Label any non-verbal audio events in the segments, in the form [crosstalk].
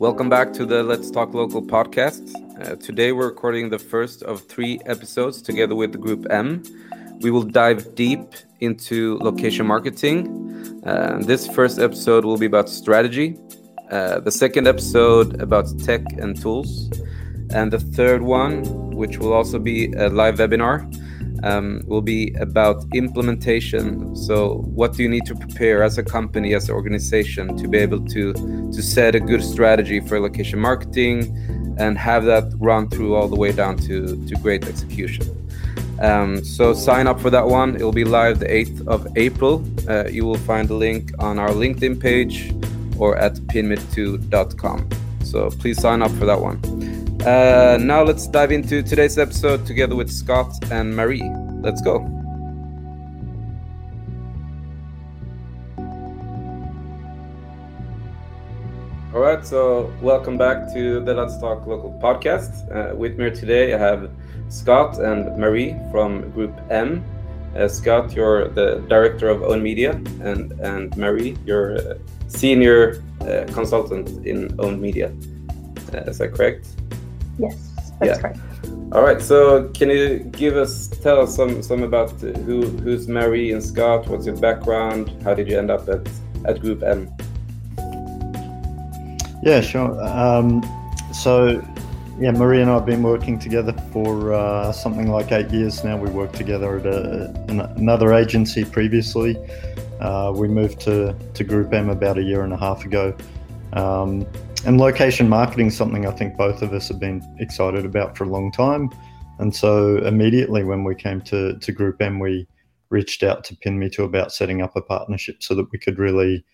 Welcome back to the Let's Talk Local podcast. Uh, today we're recording the first of three episodes together with the Group M. We will dive deep into location marketing. Uh, this first episode will be about strategy, uh, the second episode about tech and tools, and the third one, which will also be a live webinar, um, will be about implementation. So, what do you need to prepare as a company, as an organization, to be able to to set a good strategy for location marketing and have that run through all the way down to to great execution. Um, so sign up for that one. It will be live the 8th of April. Uh, you will find the link on our LinkedIn page or at pinmeto.com. So please sign up for that one. Uh, now let's dive into today's episode together with Scott and Marie. Let's go. All right, so welcome back to the Let's Talk Local podcast. Uh, with me today, I have Scott and Marie from Group M. Uh, Scott, you're the director of own media, and and Marie, you're a senior uh, consultant in own media. Uh, is that correct? Yes, that's yeah. correct. All right. So, can you give us tell us some some about who who's Marie and Scott? What's your background? How did you end up at at Group M? Yeah, sure. Um, so, yeah, Marie and I have been working together for uh, something like eight years now. We worked together at a, an, another agency previously. Uh, we moved to, to Group M about a year and a half ago. Um, and location marketing is something I think both of us have been excited about for a long time. And so immediately when we came to, to Group M, we reached out to PinMeTo about setting up a partnership so that we could really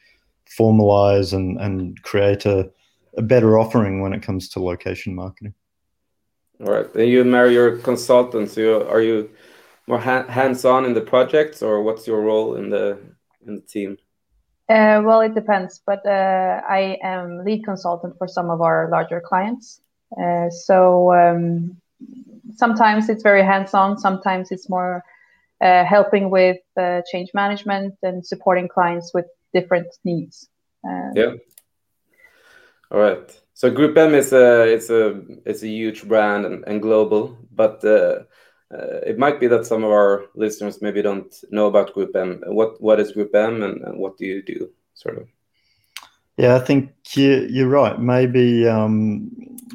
formalize and, and create a, a better offering when it comes to location marketing. All right. And you Marie your consultants. You, are you more ha hands-on in the projects or what's your role in the in the team? Uh, well, it depends, but uh, I am lead consultant for some of our larger clients. Uh, so um, sometimes it's very hands-on. Sometimes it's more uh, helping with uh, change management and supporting clients with different needs. Um, yeah. All right. So Group M is a it's a it's a huge brand and, and global, but uh, it might be that some of our listeners maybe don't know about Group M. What what is Group M and, what do you do, sort of? Yeah, I think you, you're right. Maybe um,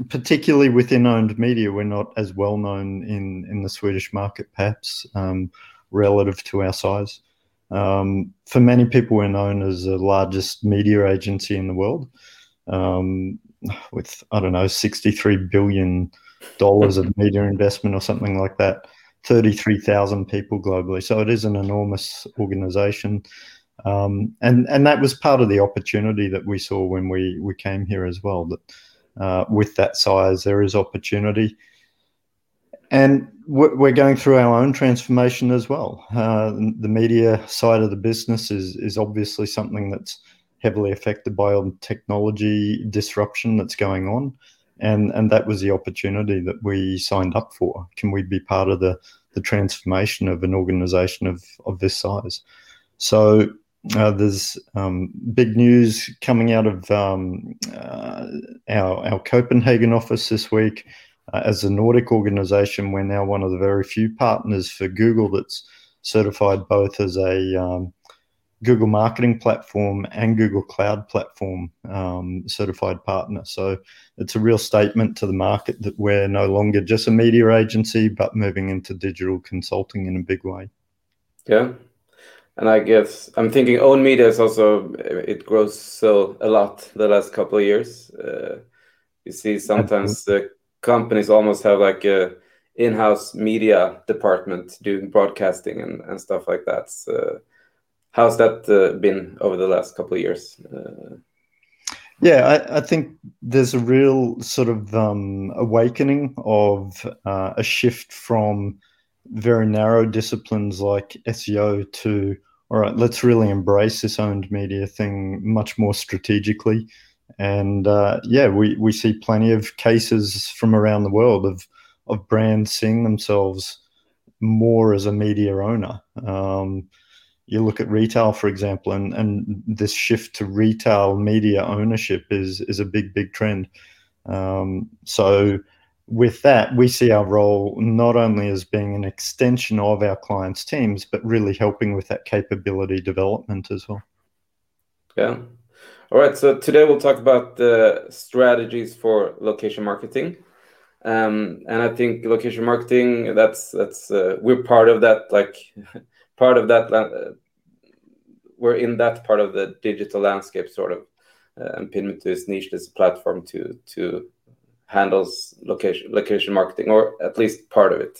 particularly within owned media, we're not as well known in in the Swedish market, perhaps um, relative to our size. Um, for many people, we're known as the largest media agency in the world, with I don't know, 63 billion dollars of media investment or something like that. 33,000 people globally. So it is an enormous organization. Um, and, and that was part of the opportunity that we saw when we, we came here as well. That uh, with that size, there is opportunity. And we're going through our own transformation as well. Uh, the media side of the business is, is obviously something that's heavily affected by all the technology disruption that's going on and and that was the opportunity that we signed up for. Can we be part of the the transformation of an organization of of this size? So uh, there's um, big news coming out of um, uh, our our Copenhagen office this week. Uh, as a Nordic organization, we're now one of the very few partners for Google that's certified both as a um, Google Marketing Platform and Google Cloud Platform um, certified partner. So it's a real statement to the market that we're no longer just a media agency, but moving into digital consulting in a big way. Yeah. And I guess I'm thinking own media is also, it grows so a lot the last couple of years. Uh, you see sometimes the companies almost have like a in-house media department doing broadcasting and, and stuff like that. So, how's that uh, been over the last couple of years? Uh, yeah, I, I, think there's a real sort of um, awakening of uh, a shift from very narrow disciplines like SEO to, all right, let's really embrace this owned media thing much more strategically. And uh, yeah, we, we see plenty of cases from around the world of, of brands seeing themselves more as a media owner. Um, you look at retail, for example, and, and this shift to retail media ownership is is a big, big trend. Um, so with that, we see our role not only as being an extension of our clients' teams, but really helping with that capability development as well. Yeah. All right. So today we'll talk about the strategies for location marketing. Um, and I think location marketing, that's, that's, uh, we're part of that, like part of that, uh, we're in that part of the digital landscape sort of. Uh, and PinMeTo is niched as a platform to, to handles location location marketing or at least part of it.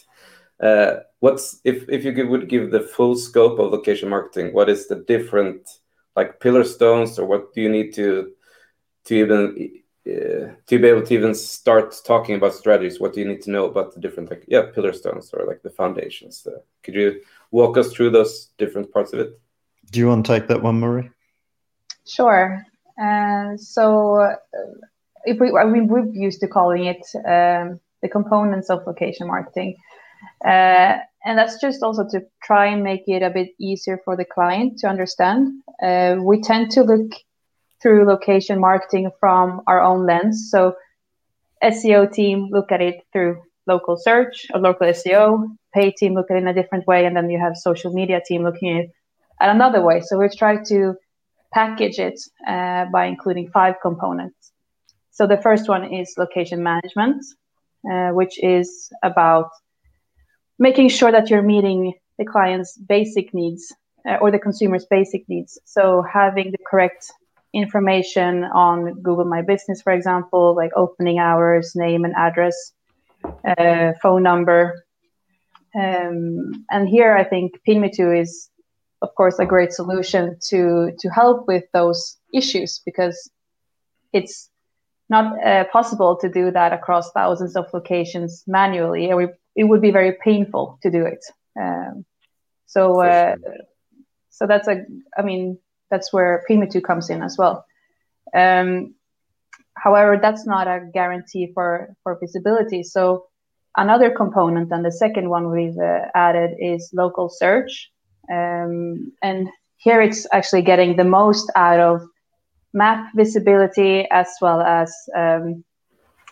Uh, what's if if you give, would give the full scope of location marketing? What is the different like pillar stones, or what do you need to to even uh, to be able to even start talking about strategies? What do you need to know about the different like yeah pillar stones or like the foundations? Uh, could you walk us through those different parts of it? Do you want to take that one, Marie? Sure. Uh, so uh, if we, I mean, we're used to calling it um, the components of location marketing. Uh, and that's just also to try and make it a bit easier for the client to understand. Uh, we tend to look through location marketing from our own lens. So SEO team look at it through local search or local SEO, pay team look at it in a different way, and then you have social media team looking at it at another way. So we try to package it uh, by including five components. So the first one is location management, uh, which is about making sure that you're meeting the client's basic needs uh, or the consumer's basic needs. So having the correct information on Google My Business, for example, like opening hours, name and address, uh, phone number. Um, and here I think PinMeTo is, of course, a great solution to to help with those issues because it's not uh, possible to do that across thousands of locations manually. It, it would be very painful to do it. Um, so, uh, so that's a, I mean, that's where PinMeTo comes in as well. Um, however, that's not a guarantee for for visibility. So, another component, and the second one we've uh, added is local search, um, and here it's actually getting the most out of map visibility as well as um,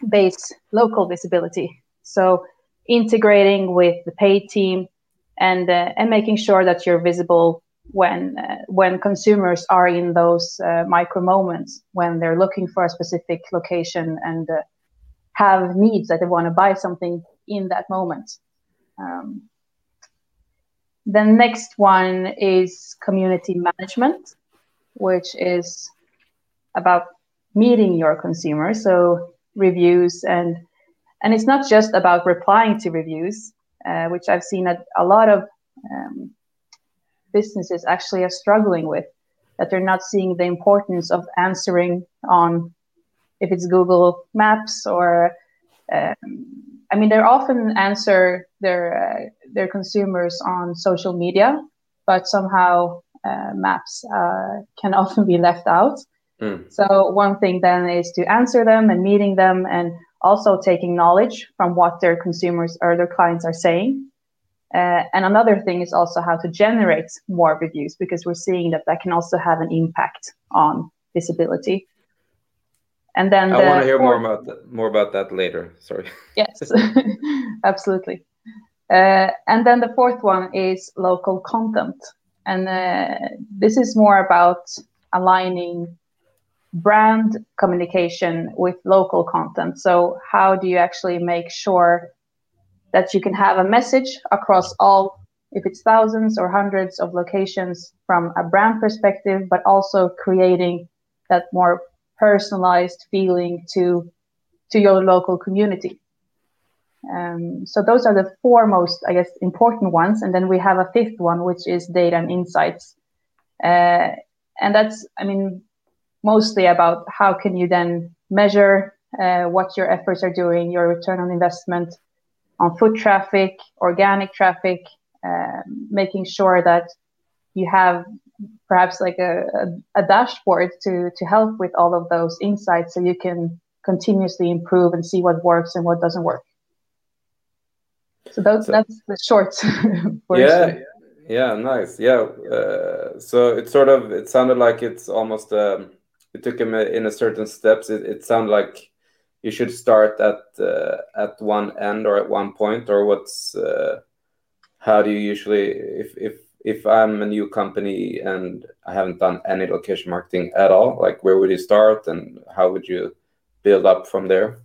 base local visibility. So integrating with the paid team and uh, and making sure that you're visible when uh, when consumers are in those uh, micro moments when they're looking for a specific location and uh, have needs that they want to buy something in that moment. Um, the next one is community management, which is about meeting your consumers. So reviews and and it's not just about replying to reviews, uh, which I've seen that a lot of um, businesses actually are struggling with. That they're not seeing the importance of answering on if it's Google Maps or um, I mean, they often answer their uh, their consumers on social media, but somehow uh, maps uh, can [laughs] often be left out. Mm. So one thing then is to answer them and meeting them and also taking knowledge from what their consumers or their clients are saying. Uh, and another thing is also how to generate more reviews because we're seeing that that can also have an impact on visibility. And then I the want to hear fourth, more about that, more about that later. Sorry. [laughs] Yes, [laughs] absolutely. Uh, and then the fourth one is local content, and uh, this is more about aligning brand communication with local content. So, how do you actually make sure that you can have a message across all, if it's thousands or hundreds of locations from a brand perspective, but also creating that more personalized feeling to to your local community. Um, so those are the four most, I guess, important ones, and then we have a fifth one, which is data and insights. Uh, and that's, I mean, mostly about how can you then measure uh, what your efforts are doing, your return on investment on foot traffic, organic traffic, uh, making sure that you have perhaps like a, a, a, dashboard to, to help with all of those insights so you can continuously improve and see what works and what doesn't work. So, those, so that's the short [laughs] version. Yeah, Yeah, nice. Yeah. Uh, so it sort of it sounded like it's almost um, it took him in a certain steps. It, it sounded like you should start at uh, at one end or at one point, or what's uh, how do you usually if if if I'm a new company and I haven't done any location marketing at all, like where would you start and how would you build up from there?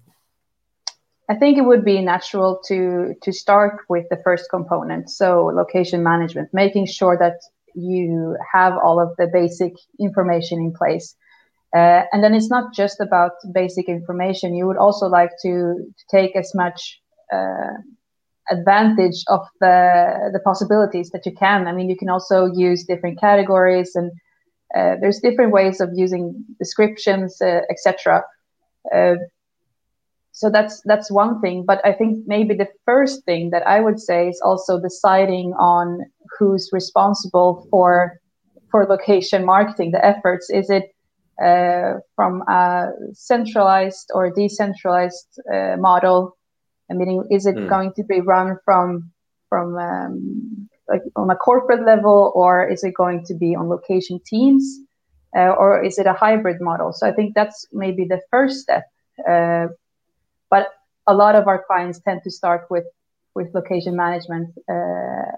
I think it would be natural to to start with the first component, so location management, making sure that you have all of the basic information in place. Uh, and then it's not just about basic information. You would also like to, to take as much uh, advantage of the the possibilities that you can. I mean, you can also use different categories, and uh, there's different ways of using descriptions, uh, etc. Uh, so that's that's one thing but i think maybe the first thing that i would say is also deciding on who's responsible for for location marketing the efforts is it uh, from a centralized or decentralized uh, model i mean is it mm. going to be run from from um, like on a corporate level or is it going to be on location teams uh, or is it a hybrid model so i think that's maybe the first step uh, but a lot of our clients tend to start with with location management. Uh,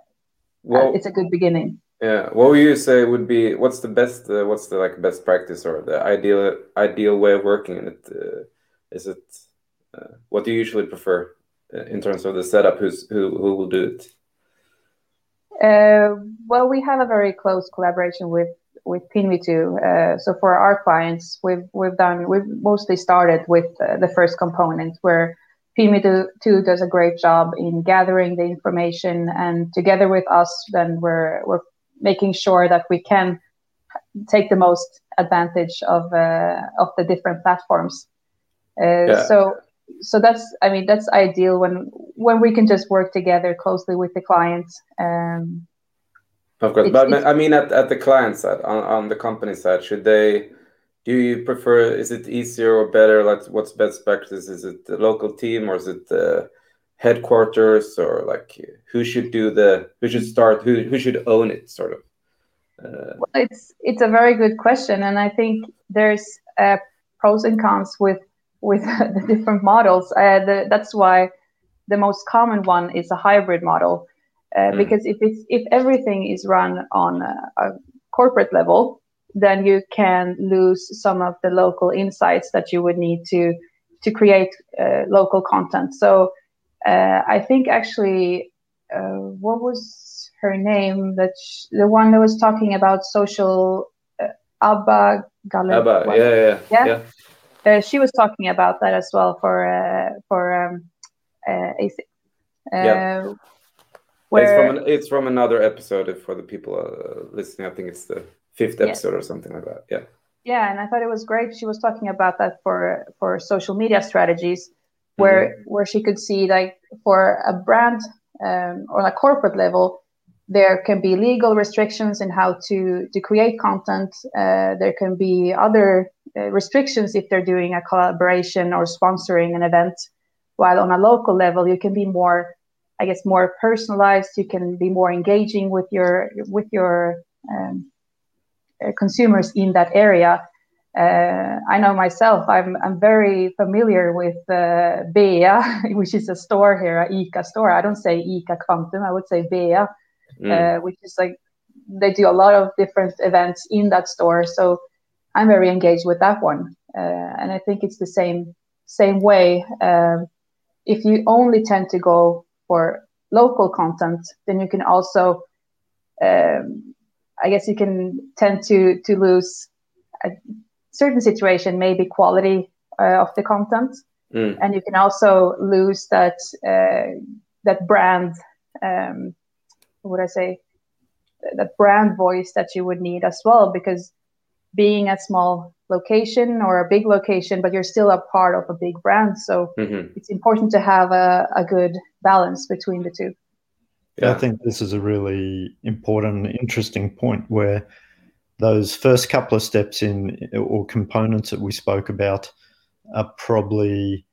well, it's a good beginning. Yeah. What would you say would be what's the best uh, what's the like best practice or the ideal ideal way of working in it? Uh, is it what do you usually prefer uh, in terms of the setup? Who's who who will do it? Uh, well, we have a very close collaboration with with PinMeTo. Uh, so for our clients, we've we've done we've mostly started with uh, the first component where PinMeTo does a great job in gathering the information, and together with us, then we're we're making sure that we can take the most advantage of uh, of the different platforms. Uh, yeah. So so that's I mean that's ideal when when we can just work together closely with the clients Um, of course, but I mean, at, at the client side, on, on the company side, should they? Do you prefer? Is it easier or better? Like, what's best practice? Is it the local team or is it the headquarters or like who should do the? Who should start? Who who should own it? Sort of. Uh, well, it's it's a very good question, and I think there's uh, pros and cons with with [laughs] the different models. Uh, the, that's why the most common one is a hybrid model uh, mm. Because if it's if everything is run on a, a, corporate level, then you can lose some of the local insights that you would need to to create uh, local content. So uh, I think actually, uh, what was her name? That the one that was talking about social uh, Abba Galle. Abba, yeah, yeah, yeah. yeah? Uh, she was talking about that as well for for um, AC. yeah where... It's from an, it's from another episode for the people uh, listening. I think it's the fifth episode yes. or something like that. Yeah. Yeah, and I thought it was great. She was talking about that for for social media strategies, where mm-hmm. where she could see like for a brand um, or a corporate level, there can be legal restrictions in how to to create content. Uh, there can be other uh, restrictions if they're doing a collaboration or sponsoring an event. While on a local level, you can be more I guess more personalized. You can be more engaging with your with your um, uh, consumers in that area. Uh, I know myself. I'm I'm very familiar with uh, Bea, [laughs] which is a store here, a ICA store. I don't say ICA Kvantum. I would say Bea, mm. uh, which is like they do a lot of different events in that store. So I'm very engaged with that one, uh, and I think it's the same same way. Um, if you only tend to go for local content, then you can also, um, I guess, you can tend to to lose a certain situation, maybe quality uh, of the content, mm. and you can also lose that uh, that brand. Um, what would I say? That brand voice that you would need as well, because being a small location or a big location, but you're still a part of a big brand. So mm-hmm. it's important to have a, a good balance between the two. Yeah, I think this is a really important interesting point where those first couple of steps in or components that we spoke about are probably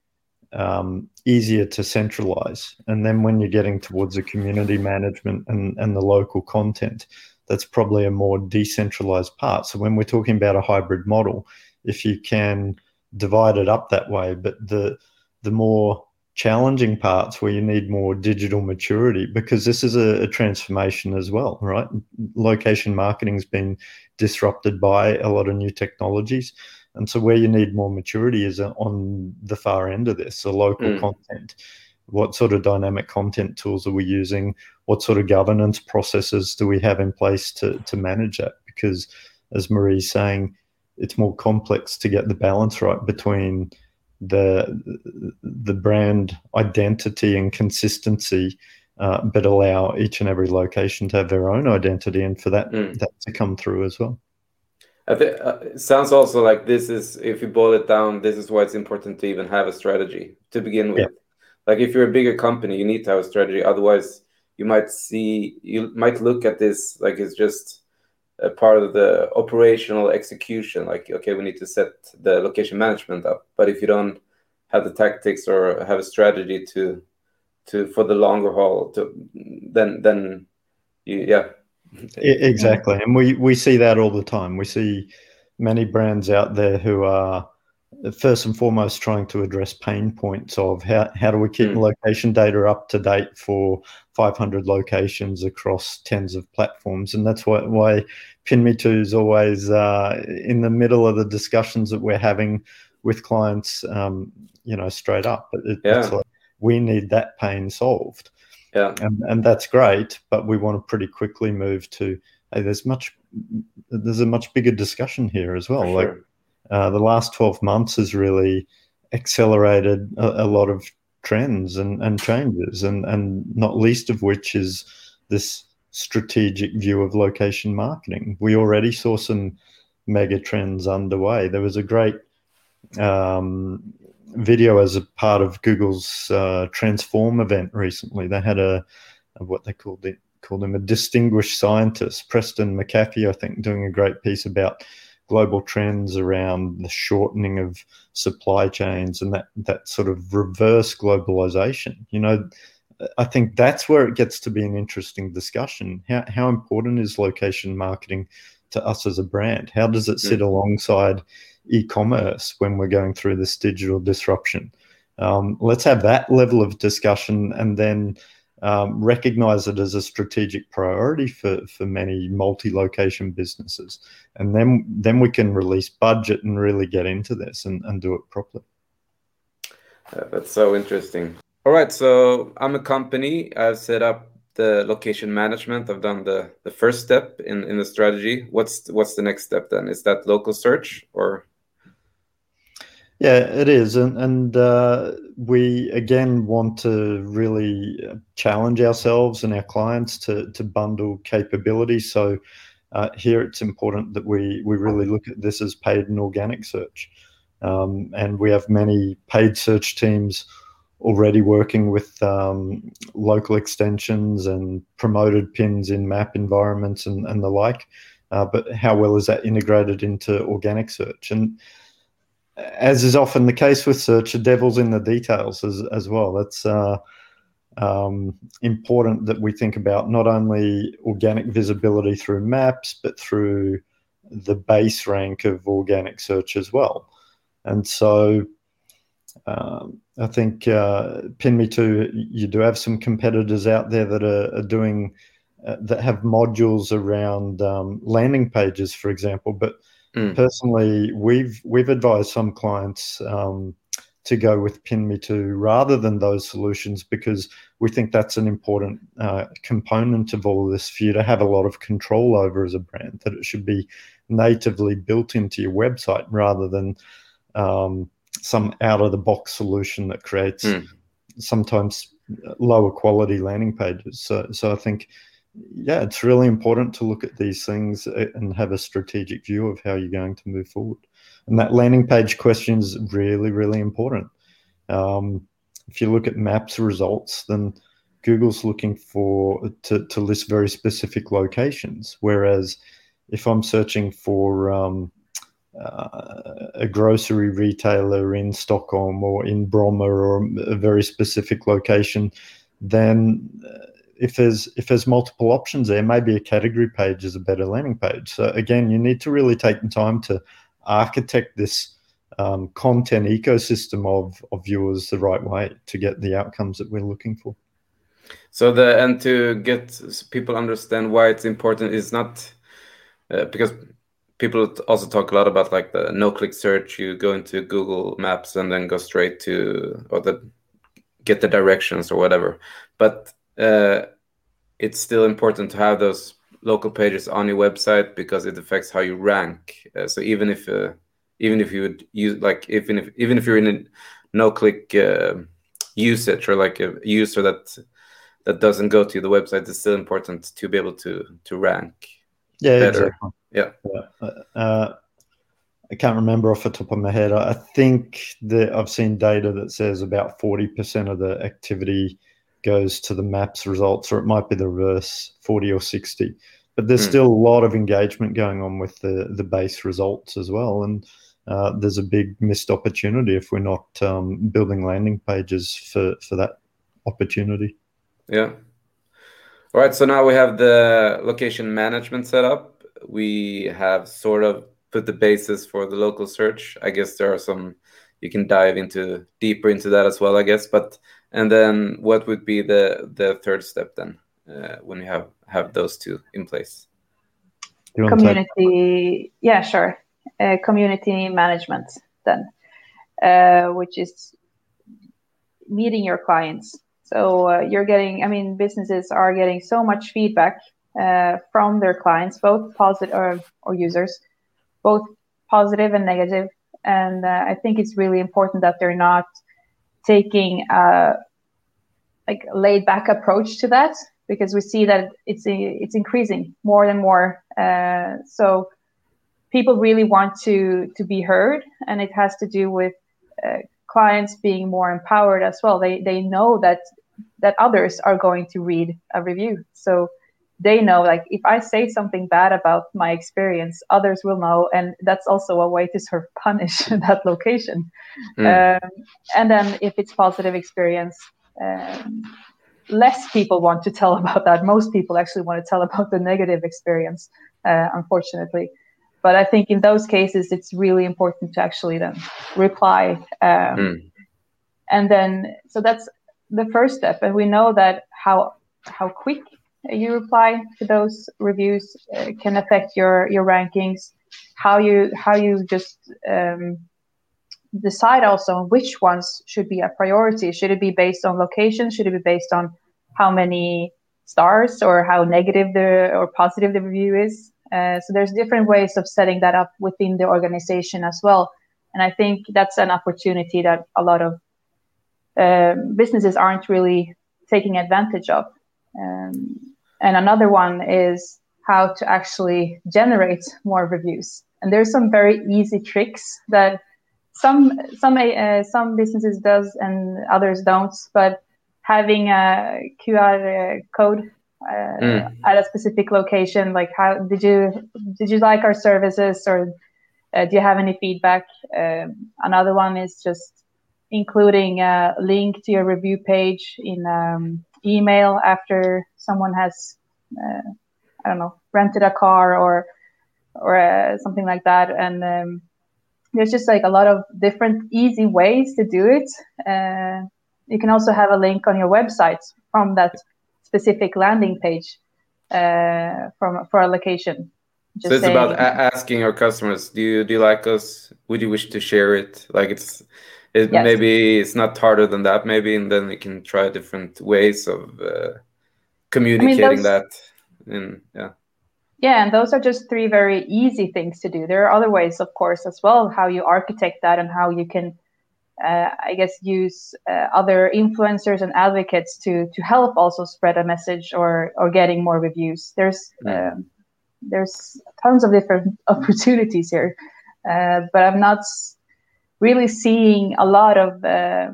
um, easier to centralize. And then when you're getting towards the community management and, and the local content, that's probably a more decentralized part. So when we're talking about a hybrid model, if you can divide it up that way, but the the more challenging parts where you need more digital maturity because this is a, a transformation as well, right? Location marketing's been disrupted by a lot of new technologies. And so where you need more maturity is on the far end of this, the local mm. content. What sort of dynamic content tools are we using? What sort of governance processes do we have in place to, to manage that? Because as Marie's saying, it's more complex to get the balance right between the the brand identity and consistency, uh, but allow each and every location to have their own identity and for that mm. that to come through as well. I think uh, it sounds also like this is if you boil it down, this is why it's important to even have a strategy to begin with. Yeah. Like if you're a bigger company, you need to have a strategy. Otherwise, you might see you might look at this like it's just a part of the operational execution. Like okay, we need to set the location management up, but if you don't have the tactics or have a strategy to to for the longer haul, to then then you yeah Exactly, and we we see that all the time. We see many brands out there who are first and foremost trying to address pain points of how, how do we keep mm. location data up to date for 500 locations across tens of platforms and that's why, why PinMeTo is always uh, in the middle of the discussions that we're having with clients um, you know straight up it, yeah. like we need that pain solved yeah, and, and that's great. But we want to pretty quickly move to hey, there's much there's a much bigger discussion here as well. like uh, the last twelve months has really accelerated a, a lot of trends and, and changes, and and not least of which is this strategic view of location marketing. We already saw some mega trends underway. There was a great um, video as a part of Google's uh, Transform event recently. They had a, a what they called it called him a distinguished scientist, Preston McAfee, I think, doing a great piece about global trends around the shortening of supply chains and that that sort of reverse globalization. You know, I think that's where it gets to be an interesting discussion. How how important is location marketing to us as a brand? How does it sit alongside e-commerce when we're going through this digital disruption. Um, let's have that level of discussion and then um, recognize it as a strategic priority for, for many multi-location businesses. And then then we can release budget and really get into this and, and do it properly. Uh, that's so interesting. All right, so I'm a company. I've set up the location management. I've done the the first step in in the strategy. What's what's the next step then? Is that local search or? Yeah, it is, and and uh, we again want to really challenge ourselves and our clients to to bundle capabilities. So uh, here, it's important that we we really look at this as paid and organic search, um, and we have many paid search teams already working with um, local extensions and promoted pins in map environments and, and the like. Uh, but how well is that integrated into organic search? And as is often the case with search, the devil's in the details as, as well. It's uh, um, important that we think about not only organic visibility through maps, but through the base rank of organic search as well. And so um, I think uh, PinMeTo, you do have some competitors out there that are, are doing uh, that have modules around um, landing pages, for example, but Mm. Personally, we've we've advised some clients um, to go with PinMeTo rather than those solutions because we think that's an important uh, component of all of this for you to have a lot of control over as a brand. That it should be natively built into your website rather than um, some out of the box solution that creates mm. sometimes lower quality landing pages. So, so I think yeah, it's really important to look at these things uh, and have a strategic view of how you're going to move forward. And that landing page question is really, really important. Um, if you look at maps results, then Google's looking for to, to list very specific locations. Whereas if I'm searching for um, uh, a grocery retailer in Stockholm or in Bromma or a very specific location, then uh, if there's if there's multiple options there, maybe a category page is a better landing page. So again, you need to really take the time to architect this um, content ecosystem of of viewers the right way to get the outcomes that we're looking for. So the and to get people understand why it's important is not uh, because people also talk a lot about like the no-click search. You go into Google Maps and then go straight to or the get the directions or whatever. But uh, it's still important to have those local pages on your website because it affects how you rank. Uh, so even if uh, even if you would use like even if even if you're in a no-click uh, usage or like a user that that doesn't go to the website, it's still important to be able to to rank. Yeah, better. exactly. Yeah. yeah. Uh, I can't remember off the top of my head. I think that I've seen data that says about 40% of the activity goes to the maps results, or it might be the reverse 40 or 60. But there's mm. still a lot of engagement going on with the, the base results as well. And uh, there's a big missed opportunity if we're not um, building landing pages for, for that opportunity. Yeah. All right. So now we have the location management set up. We have sort of put the basis for the local search. I guess there are some you can dive into deeper into that as well. I guess, but and then what would be the the third step then uh, when you have have those two in place? Community, yeah, sure. Uh, community management then, uh, which is meeting your clients. So uh, you're getting, I mean, businesses are getting so much feedback uh, from their clients, both positive or, or users, both positive and negative. And uh, I think it's really important that they're not taking a like laid back approach to that because we see that it's it's increasing more and more. Uh, so people really want to to be heard, and it has to do with uh, clients being more empowered as well. They they know that that others are going to read a review, so they know like if I say something bad about my experience, others will know, and that's also a way to sort of punish [laughs] that location. Mm. Um, and then if it's positive experience. Um, less people want to tell [laughs] about that. Most people actually want to tell about the negative experience, uh, unfortunately. But I think in those cases, it's really important to actually then reply. Um, mm. And then, so that's the first step. And we know that how how quick you reply to those reviews uh, can affect your your rankings. How you how you just um, decide also which ones should be a priority. Should it be based on location? Should it be based on how many stars or how negative the or positive the review is? Uh, so there's different ways of setting that up within the organization as well. And I think that's an opportunity that a lot of uh, businesses aren't really taking advantage of. Um, and another one is how to actually generate more reviews. And there's some very easy tricks that some some uh, some businesses does and others don't. But having a QR code uh, mm. at a specific location, like how did you did you like our services or uh, do you have any feedback? Um, another one is just including a link to your review page in um, email after someone has uh, I don't know rented a car or or uh, something like that and um, there's just like a lot of different easy ways to do it. Uh, you can also have a link on your website from that specific landing page uh, from for a location. Just so it's saying, about asking our customers, do you do you like us? Would you wish to share it? Like it's it, yes. maybe it's not harder than that. Maybe and then we can try different ways of uh, communicating I mean, those, that. And yeah. Yeah and those are just three very easy things to do. There are other ways of course as well how you architect that and how you can uh, i guess use uh, other influencers and advocates to to help also spread a message or or getting more reviews. There's uh, there's tons of different [laughs] opportunities here uh, but i'm not really seeing a lot of uh,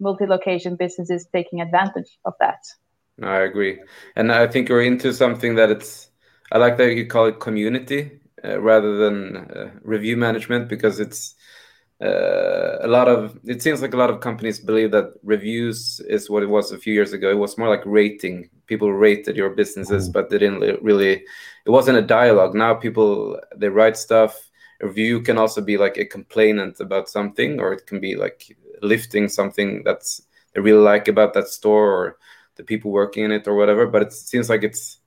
multi-location businesses taking advantage of that i agree. And i think you're into something that it's I like that you call it community uh, rather than uh, review management because it's uh, a lot of it seems like a lot of companies believe that reviews is what it was a few years ago. It was more like rating. People rated your businesses mm. but they didn't really it wasn't a dialogue. Now people they write stuff. A review can also be like a complainant about something or it can be like lifting something that's they really like about that store or the people working in it or whatever but it seems like it's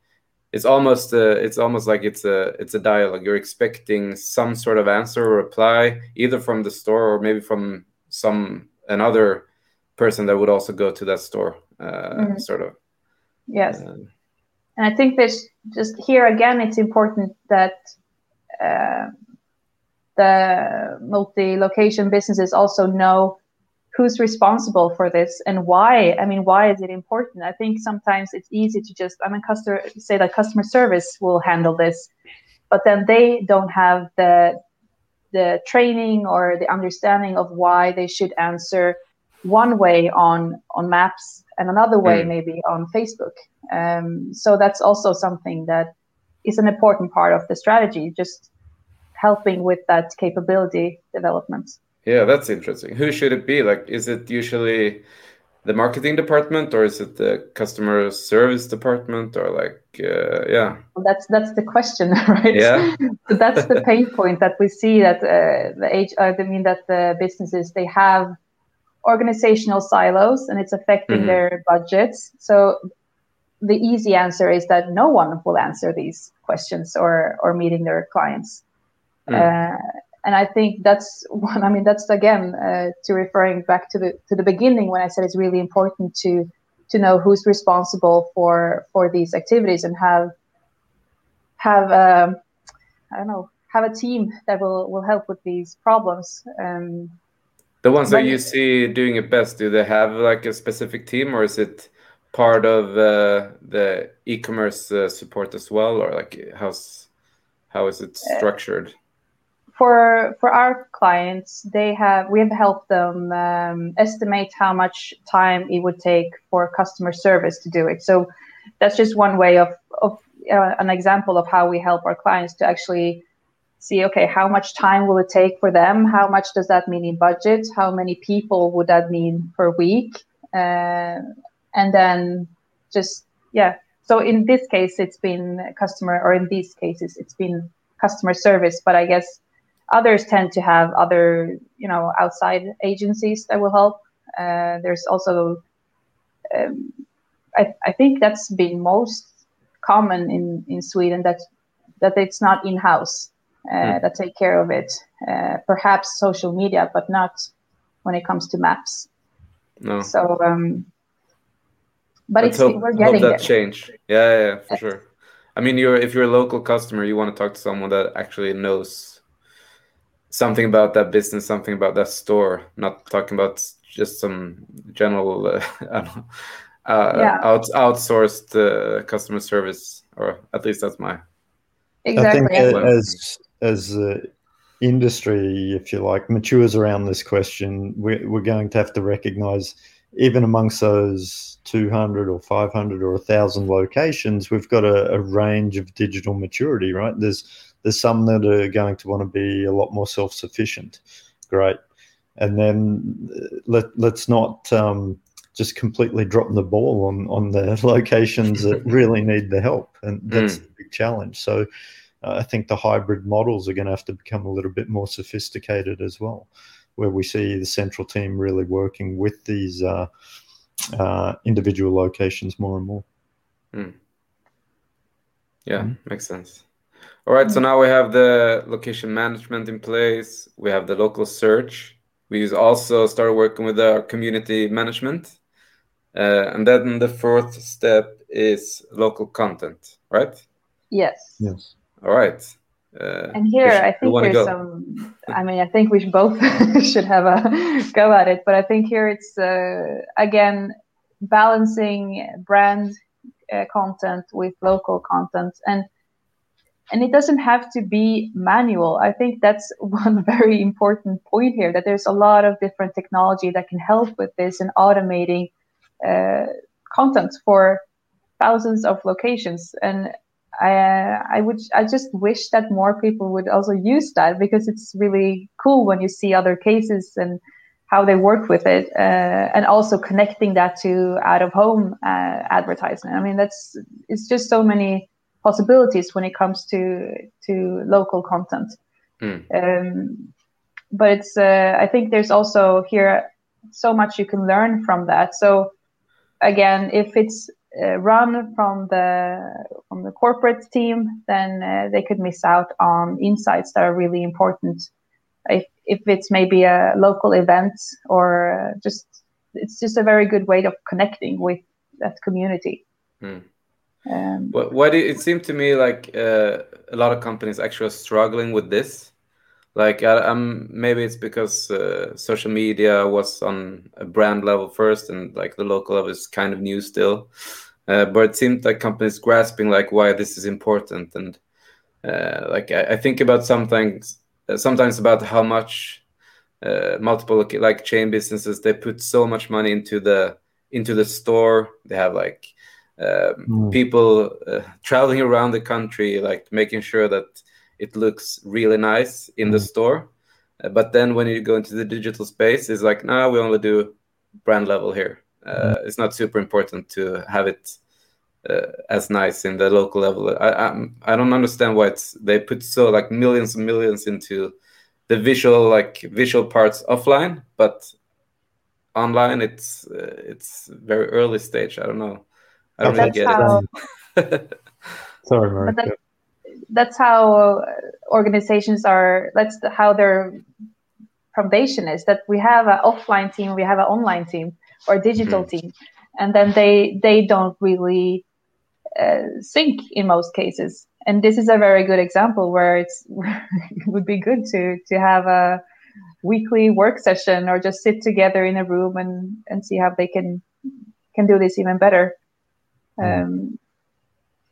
it's almost uh, it's almost like it's a it's a dialogue. You're expecting some sort of answer or reply, either from the store or maybe from some another person that would also go to that store, uh, mm-hmm. sort of. Yes, uh, and I think there's just here again, it's important that uh, the multi-location businesses also know who's responsible for this and why? I mean why is it important? I think sometimes it's easy to just i mean customer say that customer service will handle this but then they don't have the the training or the understanding of why they should answer one way on on maps and another way mm. maybe on facebook. Um, so that's also something that is an important part of the strategy just helping with that capability development yeah, that's interesting. Who should it be? Like, is it usually the marketing department or is it the customer service department or like, uh, yeah? Well, that's that's the question, [laughs] right? Yeah. so that's the pain point that we see that uh, the age. Uh, I mean that the businesses they have organizational silos and it's affecting mm-hmm. their budgets. So the easy answer is that no one will answer these questions or or meeting their clients. Mm. Uh, and I think that's one. I mean, that's again uh, to referring back to the to the beginning when I said it's really important to to know who's responsible for for these activities and have have um, I don't know have a team that will will help with these problems. Um, the ones that you see doing it best, do they have like a specific team, or is it part of uh, the e-commerce uh, support as well, or like how's how is it uh, structured? For for our clients, they have we have helped them um, estimate how much time it would take for customer service to do it. So that's just one way of of uh, an example of how we help our clients to actually see okay how much time will it take for them? How much does that mean in budget? How many people would that mean per week? Uh, and then just yeah. So in this case it's been customer or in these cases it's been customer service. But i guess Others tend to have other, you know, outside agencies that will help. Uh, there's also, um, I, I think that's been most common in, in Sweden that that it's not in house uh, mm. that take care of it. Uh, perhaps social media, but not when it comes to maps. No. So, um, but Let's it's hope, we're getting hope that there. change. Yeah, yeah, yeah for sure. I mean, you're if you're a local customer, you want to talk to someone that actually knows something about that business, something about that store, not talking about just some general, uh, [laughs] uh, yeah. out, outsourced uh, customer service, or at least that's my. Exactly. I think as as industry, if you like, matures around this question, we're, we're going to have to recognize even amongst those 200 or 500 or 1,000 locations, we've got a, a range of digital maturity, right? There's there's some that are going to want to be a lot more self sufficient. Great. And then uh, let, let's not um, just completely drop the ball on, on the [laughs] locations that [laughs] really need the help. And that's mm. the big challenge. So uh, I think the hybrid models are going to have to become a little bit more sophisticated as well, where we see the central team really working with these uh, uh, individual locations more and more. Mm. Yeah, mm. makes sense. All right, so now we have the location management in place. We have the local search. We also started working with our community management. Uh, and then the fourth step is local content, right? Yes. Yes. All right. Uh, and here, I think there's go? some. I mean, I think we both [laughs] should have a go at it, but I think here it's uh, again balancing brand uh, content with local content, and and it doesn't have to be manual i think that's [laughs] one very important point here that there's a lot of different technology that can help with this and automating uh, content for thousands of locations and I I would I just wish that more people would also use that because it's really cool when you see other cases and how they work with it, uh, and also connecting that to out of home uh, advertisement. I mean, that's it's just so many possibilities when it comes to to local content. Mm. Um, but it's uh, I think there's also here so much you can learn from that. So again, if it's uh, run from the from the corporate team, then uh, they could miss out on insights that are really important. If if it's maybe a local event or uh, just it's just a very good way of connecting with that community. Hmm. Um, what, what it seemed to me like uh, a lot of companies actually are struggling with this. Like I, am maybe it's because uh, social media was on a brand level first and like the local level is kind of new still. Uh, but it seemed like companies grasping like why this is important. And uh, like I, I, think about some things uh, sometimes about how much uh, multiple like chain businesses they put so much money into the into the store. They have like um, mm. people uh, traveling around the country like making sure that it looks really nice in the mm. store. Uh, but then when you go into the digital space, it's like, no, we only do brand level here. Uh, mm. it's not super important to have it uh, as nice in the local level. I, I, I don't understand why it's they put so like millions and millions into the visual like visual parts offline, but online it's uh, it's very early stage. I don't know. I don't really get how... it. [laughs] Sorry, Mark that's how organizations are that's how their foundation is that we have an offline team we have an online team or digital mm-hmm. team and then they they don't really uh, sync in most cases and this is a very good example where it's [laughs] it would be good to to have a weekly work session or just sit together in a room and and see how they can can do this even better mm. Um,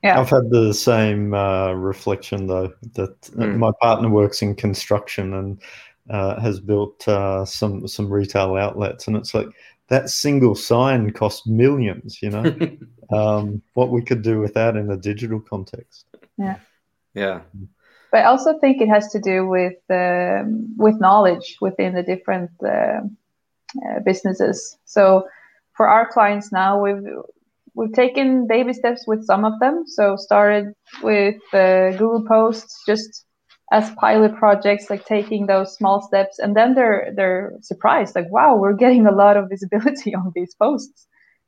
yeah. I've had the same uh, reflection though that mm. my partner works in construction and uh, has built uh, some some retail outlets, and it's like that single sign cost millions. You know, [laughs] um, what we could do with that in a digital context. Yeah. Yeah. But I also think it has to do with um, with knowledge within the different uh, uh, businesses. So for our clients now, we've we've taken baby steps with some of them. So started with uh, Google Posts just as pilot projects, like taking those small steps, and then they're they're surprised, like, wow, we're getting a lot of visibility [laughs] on these posts,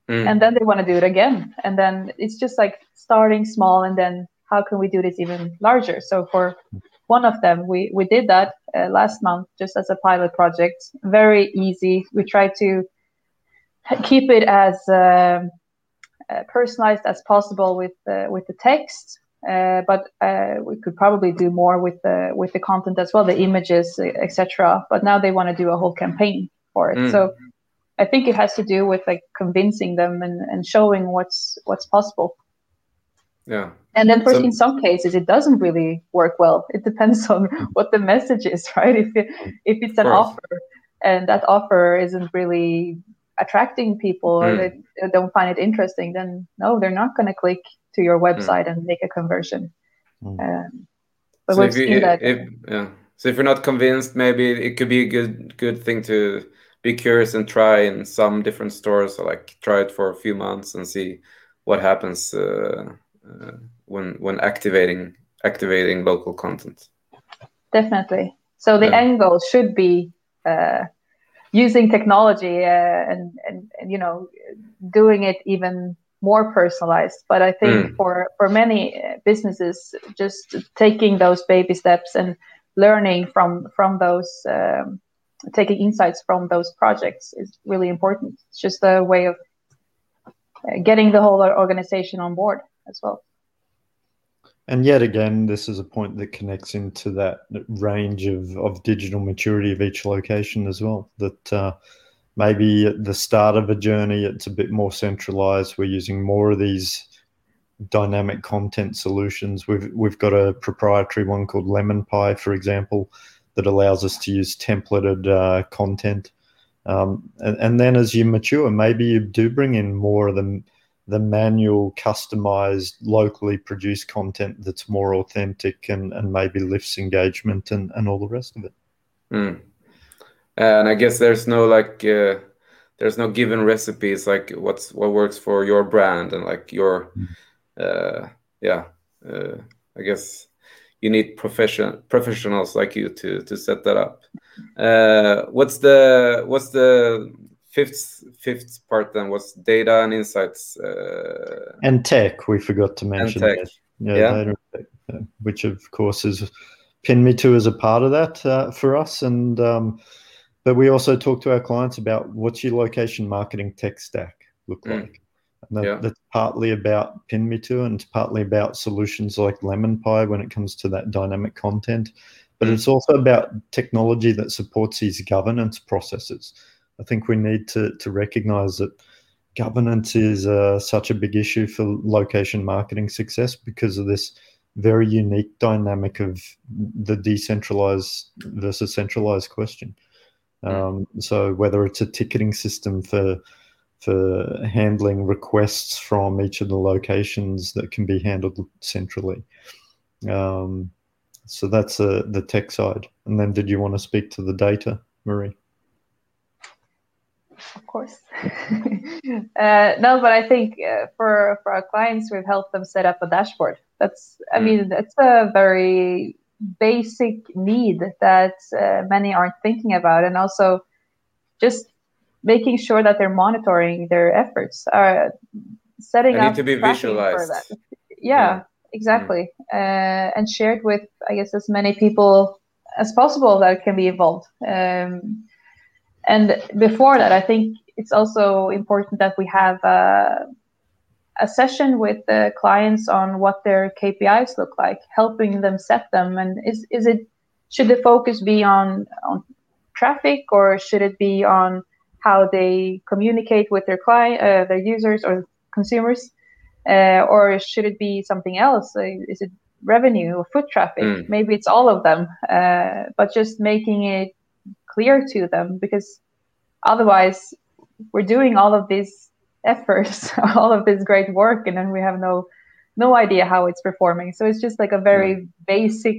mm. and then they want to do it again, and then it's just like starting small, and then how can we do this even larger? So for one of them, we we did that uh, last month just as a pilot project, very easy. We tried to keep it as uh, personalized as possible with the, with the text. Uh, but uh, we could probably do more with the with the content as well, the images, etc. But now they want to do a whole campaign for it. Mm. So I think it has to do with like convincing them and, and showing what's what's possible. Yeah. And then, for so, in some cases, it doesn't really work well. It depends on [laughs] what the message is, right? If it, if it's an offer and that offer isn't really attracting people mm. or hmm. they don't find it interesting, then no, they're not going to click to your hmm. website mm. and make a conversion. Mm. Um, but so we've seen you, that. If, yeah. So if you're not convinced, maybe it could be a good good thing to be curious and try in some different stores, or like try it for a few months and see what happens uh, uh, when when activating activating local content. Definitely. So the yeah. end goal should be uh, using technology uh, and, and, and you know doing it even more personalized. But i think mm. for for many uh, businesses just taking those baby steps and learning from from those um, taking insights from those projects is really important. It's just a way of uh, getting the whole organization on board as well and yet again, this is a point that connects into that range of, of digital maturity of each location as well. That uh, maybe at the start of a journey, it's a bit more centralized. We're using more of these dynamic content solutions. We've we've got a proprietary one called Lemon Pie, for example, that allows us to use templated uh, content. Um, and, and then as you mature, maybe you do bring in more of the the manual, customized, locally produced content that's more authentic and, and maybe lifts engagement and, and all the rest of it. Mm. And I guess there's no like uh, there's no given recipes like what's what works for your brand and like your mm. uh, yeah uh, I guess you need profession professionals like you to to set that up. Uh, what's the what's the fifth fifth part then? was data and insights? Uh, and tech. We forgot to mention. Yeah, yeah. Tech, which of course is PinMeTo as a part of that uh, for us and. Um, but we also talk to our clients about what's your location marketing tech stack look mm. like. And that, yeah. that's partly about PinMeTo and it's partly about solutions like LemonPie when it comes to that dynamic content. But mm. it's also about technology that supports these governance processes. I think we need to, to recognize that governance is uh, such a big issue for location marketing success because of this very unique dynamic of the decentralized versus centralized question. Mm. Um, so whether it's a ticketing system for for handling requests from each of the locations that can be handled centrally. Um, so that's uh, the tech side. And then, did you want to speak to the data, Marie? Of course. [laughs] uh, no, but I think uh, for for our clients, we've helped them set up a dashboard. That's, I mm. mean, that's a very basic need that uh, many aren't thinking about, and also just making sure that they're monitoring their efforts, are setting they up to be visualized. Yeah, yeah, exactly, mm. uh, and shared with I guess as many people as possible that can be involved. Um, and before that, I think it's also important that we have a, a session with the clients on what their KPIs look like, helping them set them. And is is it should the focus be on on traffic or should it be on how they communicate with their client, uh, their users or consumers, uh, or should it be something else? Is it revenue or foot traffic? Mm. Maybe it's all of them, uh, but just making it clear to them because otherwise we're doing all of these [laughs] efforts, [laughs] all of this great work, and then we have no no idea how it's performing. So it's just like a very mm. basic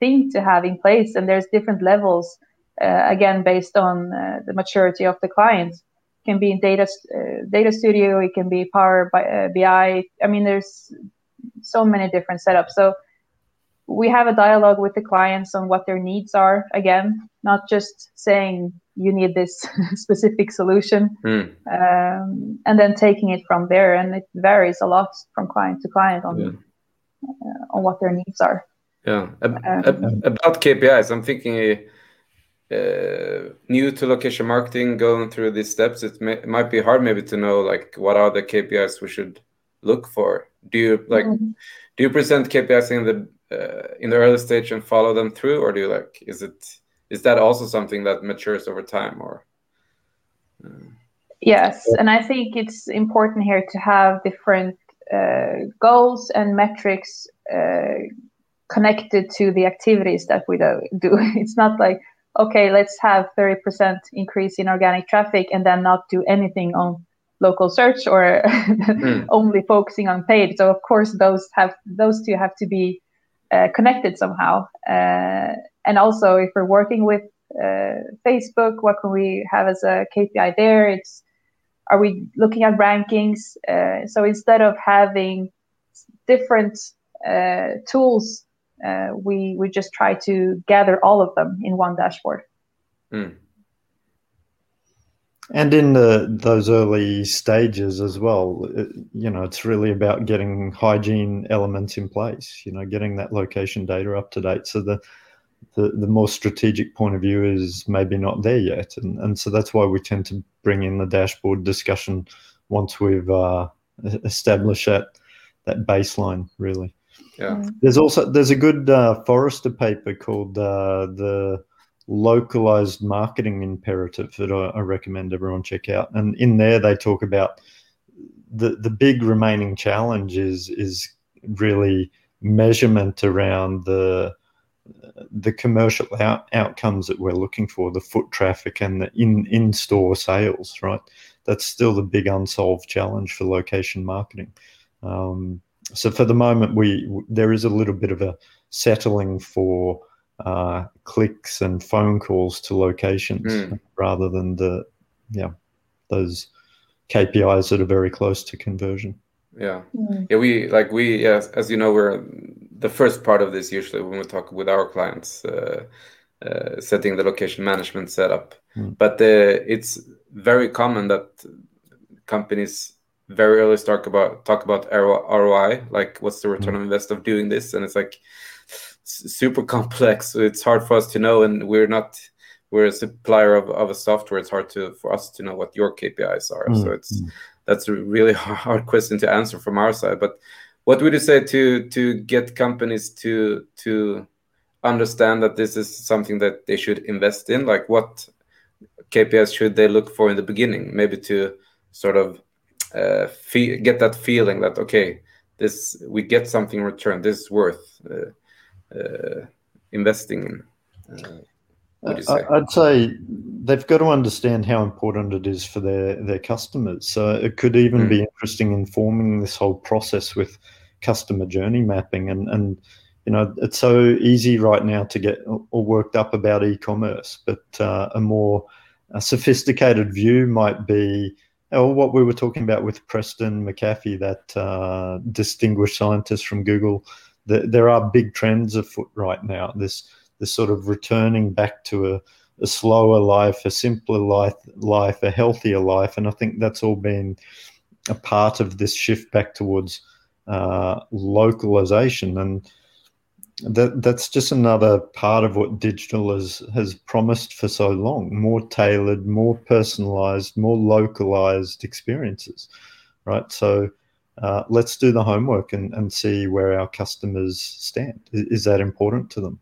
thing to have in place, and there's different levels uh, again based on uh, the maturity of the client. It can be in data uh, data studio, it can be Power by BI. I mean, there's so many different setups. So we have a dialogue with the clients on what their needs are. Again, not just saying you need this [laughs] specific solution, mm. um, and then taking it from there. And it varies a lot from client to client on yeah. uh, on what their needs are. Yeah. Um, about KPIs, I'm thinking uh, new to location marketing going through these steps it, may, it, might be hard maybe to know like what are the kpis we should look for do you like mm-hmm. do you present kpis in the uh, in the early stage and follow them through or do you like is it is that also something that matures over time or uh... yes and i think it's important here to have different uh, goals and metrics uh, connected to the activities that we do [laughs] it's not like okay, let's have 30% increase in organic traffic and then not do anything on local search or [laughs] mm. only focusing on paid. So of course those have those two have to be uh, connected somehow. Uh, and also if we're working with uh, Facebook, what can we have as a KPI there? It's are we looking at rankings? Uh, so instead of having different uh, tools uh, we we just try to gather all of them in one dashboard. Mm. And in the, those early stages as well, it, you know, it's really about getting hygiene elements in place. You know, getting that location data up to date. So the the, the more strategic point of view is maybe not there yet, and and so that's why we tend to bring in the dashboard discussion once we've uh, established that that baseline really. Yeah. Mm. There's also there's a good uh, Forrester paper called uh, the localized marketing imperative that I, I, recommend everyone check out. And in there they talk about the the big remaining challenge is is really measurement around the the commercial out, outcomes that we're looking for, the foot traffic and the in in store sales, right? That's still the big unsolved challenge for location marketing. Um, so for the moment, we there is a little bit of a settling for uh, clicks and phone calls to locations mm. rather than the yeah those KPIs that are very close to conversion. Yeah, mm. yeah. We like we yes, as you know, we're the first part of this usually when we talk with our clients, uh, uh, setting the location management setup. Mm. But uh, it's very common that companies very early talk about talk about ROI, like what's the return mm. on invest of doing this, and it's like super complex. It's hard for us to know, and we're not we're a supplier of, of a software. It's hard to for us to know what your KPIs are. Mm. So it's that's a really hard question to answer from our side. But what would you say to to get companies to to understand that this is something that they should invest in like what kpis should they look for in the beginning maybe to sort of uh, get that feeling that okay this we get something in return this is worth uh, investing in uh, I'd say they've got to understand how important it is for their their customers. So it could even mm. be interesting informing this whole process with customer journey mapping and and you know it's so easy right now to get all worked up about e-commerce, but uh, a more a sophisticated view might be or what we were talking about with Preston McAfee, that uh, distinguished scientist from Google. The, there are big trends afoot right now. This this sort of returning back to a, a slower life, a simpler life, life, a healthier life, and I think that's all been a part of this shift back towards uh, localization, and that that's just another part of what digital has has promised for so long: more tailored, more personalized, more localized experiences, right? So. Uh, let's do the homework and, and see where our customers stand. Is, is that important to them?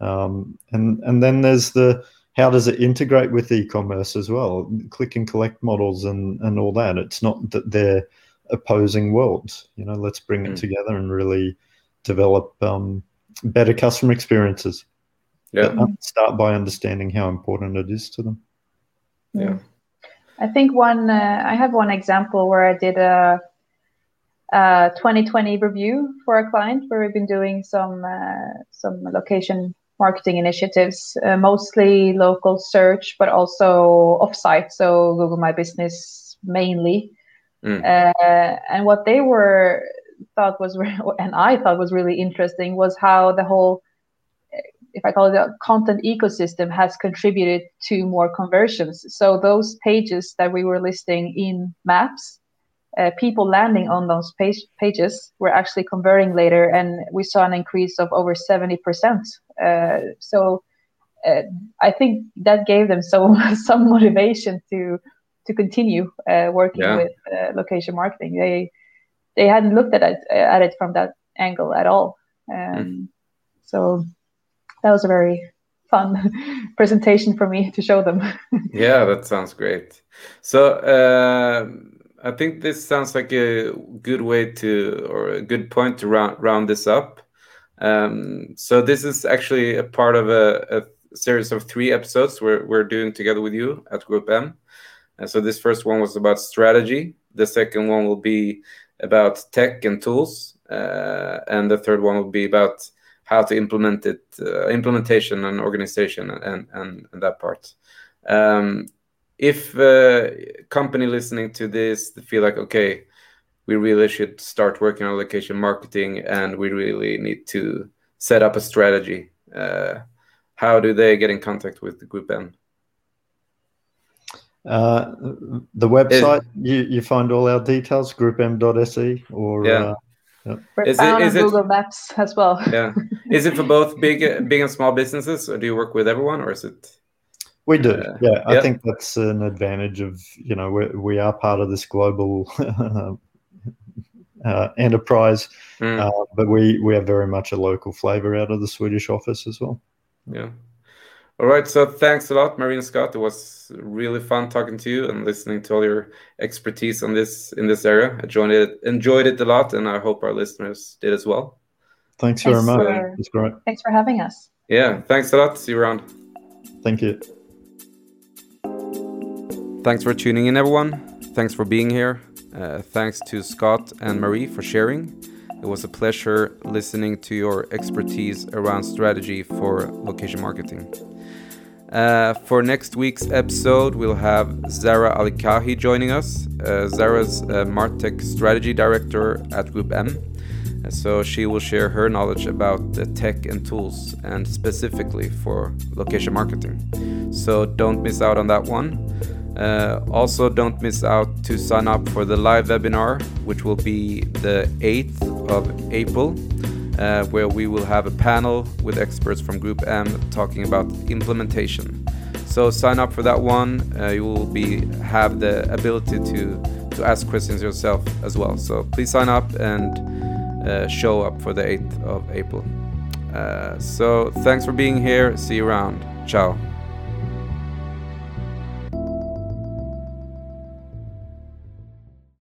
Um, and and then there's the how does it integrate with e-commerce as well? Click and collect models and and all that. It's not that they're opposing worlds. You know, let's bring mm. it together and really develop um, better customer experiences. Yeah. start by understanding how important it is to them. Yeah. I think one. Uh, I have one example where I did a, a 2020 review for a client where we've been doing some uh, some location marketing initiatives, uh, mostly local search, but also offsite, so Google My Business mainly. Mm. Uh, and what they were thought was, [laughs] and I thought was really interesting, was how the whole, if I call it a content ecosystem, has contributed to more conversions. So those pages that we were listing in Maps uh, people landing on those page, pages were actually converting later, and we saw an increase of over 70%. Uh, so uh, I think that gave them so [laughs] some motivation to to continue uh, working yeah. with uh, location marketing. They they hadn't looked at it at it from that angle at all. Um, mm. So that was a very fun [laughs] presentation for me to show them. [laughs] yeah, that sounds great. So um, I think this sounds like a good way to, or a good point to round, round this up. Um, so this is actually a part of a, a, series of three episodes we're, we're doing together with you at Group M. And so this first one was about strategy. The second one will be about tech and tools, uh, and the third one will be about how to implement it, uh, implementation and organization, and and, and that part. Um, if a company listening to this feel like okay we really should start working on location marketing and we really need to set up a strategy uh, how do they get in contact with the group m uh, the website it, you, you find all our details groupm.se or yeah. Uh, We're is it, is on Google Maps as well. yeah. Is it for both big, big and small businesses, or do you work with everyone, or is it? We do, uh, yeah. I think that's an advantage of you know we we are part of this global [laughs] uh, enterprise, mm. uh, but we we have very much a local flavor out of the Swedish office as well. Yeah. All right. So thanks a lot, Marine Scott. It was really fun talking to you and listening to all your expertise on this in this area. I enjoyed it enjoyed it a lot, and I hope our listeners did as well. Thanks, thanks very much. For, it's great. Thanks for having us. Yeah, thanks a lot. See you around. Thank you. Thanks for tuning in, everyone. Thanks for being here. Uh, thanks to Scott and Marie for sharing. It was a pleasure listening to your expertise around strategy for location marketing. Uh, for next week's episode, we'll have Zara Alikahi joining us. Uh, Zara's a Martech strategy director at Group M. So she will share her knowledge about the tech and tools, and specifically for location marketing. So don't miss out on that one. Uh, also, don't miss out to sign up for the live webinar, which will be the 8th of April, uh, where we will have a panel with experts from Group M talking about implementation. So sign up for that one. Uh, you will be have the ability to to ask questions yourself as well. So please sign up and uh, show up for the 8th of April. Uh, so thanks for being here. See you around. Ciao.